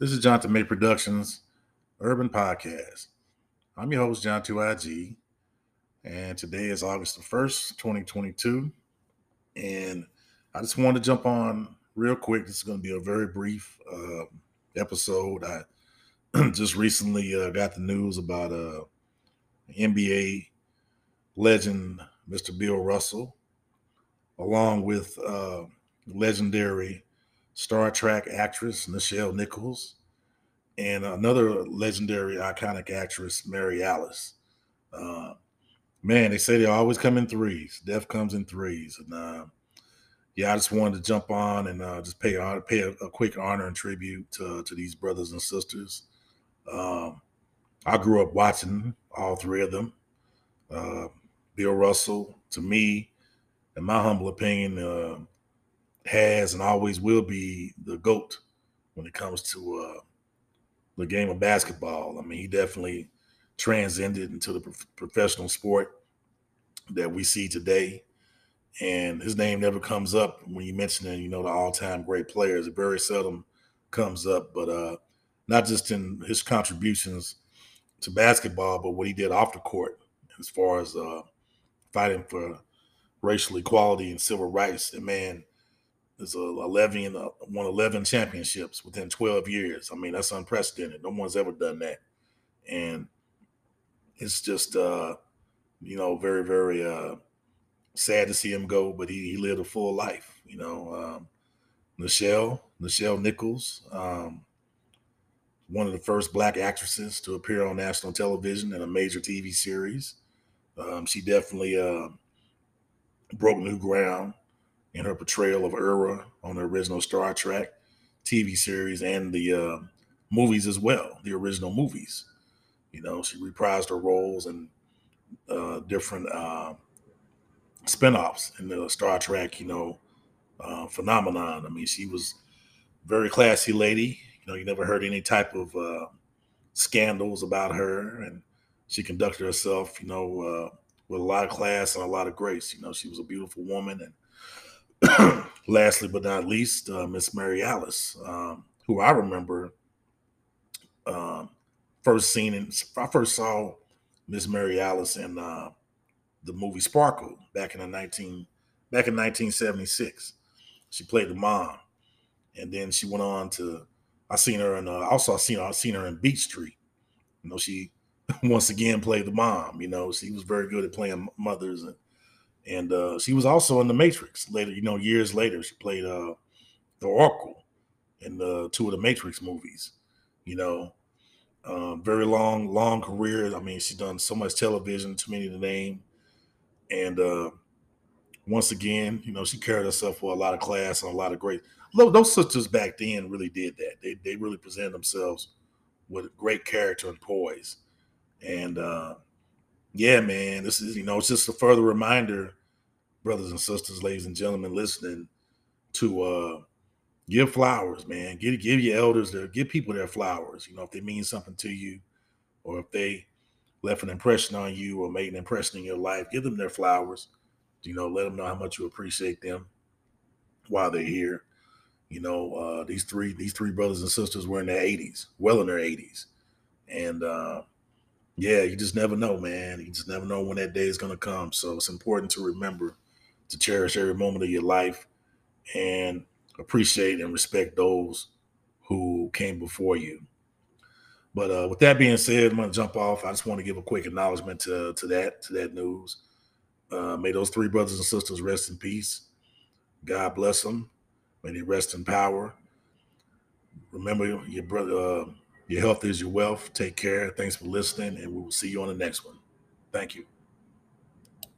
This is Jonathan May Productions Urban Podcast. I'm your host, John 2IG, and today is August the 1st, 2022. And I just wanted to jump on real quick. This is going to be a very brief uh, episode. I just recently uh, got the news about uh, NBA legend, Mr. Bill Russell, along with uh, legendary Star Trek actress Nichelle Nichols, and another legendary, iconic actress, Mary Alice. Uh, man, they say they always come in threes. Death comes in threes, and uh, yeah, I just wanted to jump on and uh, just pay pay a, a, quick honor and tribute to, to these brothers and sisters. Um, I grew up watching all three of them. Uh, Bill Russell, to me, in my humble opinion, uh, has and always will be the GOAT when it comes to uh, the game of basketball. I mean, he definitely transcended into the pro- professional sport that we see today. And his name never comes up when you mention it, you know, the all time great players. It very seldom comes up, but uh, not just in his contributions to basketball, but what he did off the court as far as uh, fighting for racial equality and civil rights. And man, a 11 uh, won 11 championships within 12 years. I mean, that's unprecedented. No one's ever done that, and it's just uh, you know very very uh, sad to see him go. But he, he lived a full life. You know, um, Nichelle Nichelle Nichols, um, one of the first black actresses to appear on national television in a major TV series. Um, she definitely uh, broke new ground in her portrayal of Uhura on the original Star Trek TV series and the uh, movies as well, the original movies. You know, she reprised her roles in uh, different uh, spinoffs in the Star Trek, you know, uh, phenomenon. I mean, she was very classy lady. You know, you never heard any type of uh, scandals about her, and she conducted herself, you know, uh, with a lot of class and a lot of grace. You know, she was a beautiful woman, and lastly but not least, uh, Miss Mary Alice, um, who I remember um, first seen in, I first saw Miss Mary Alice in uh, the movie Sparkle back in the 19 back in 1976. She played the mom, and then she went on to. I seen her in. Uh, also, I seen her. I seen her in Beat Street. You know, she once again played the mom. You know, she was very good at playing mothers and and uh, she was also in the Matrix later. You know, years later, she played uh, the Oracle in the two of the Matrix movies. You know, uh, very long, long career. I mean, she's done so much television, too many to name. And uh, once again, you know, she carried herself with a lot of class and a lot of great. Those sisters back then really did that. They they really presented themselves with great character and poise. And uh, yeah, man, this is you know it's just a further reminder, brothers and sisters, ladies and gentlemen, listening to uh give flowers, man. Give give your elders their give people their flowers. You know, if they mean something to you, or if they left an impression on you or made an impression in your life, give them their flowers. You know, let them know how much you appreciate them while they're here. You know, uh, these three these three brothers and sisters were in their 80s, well in their 80s, and uh, yeah, you just never know, man. You just never know when that day is going to come. So it's important to remember to cherish every moment of your life and appreciate and respect those who came before you. But uh, with that being said, I'm going to jump off. I just want to give a quick acknowledgement to, to that to that news. Uh, may those three brothers and sisters rest in peace. God bless them. May they rest in power. Remember your brother. Uh, your health is your wealth. Take care. Thanks for listening, and we will see you on the next one. Thank you.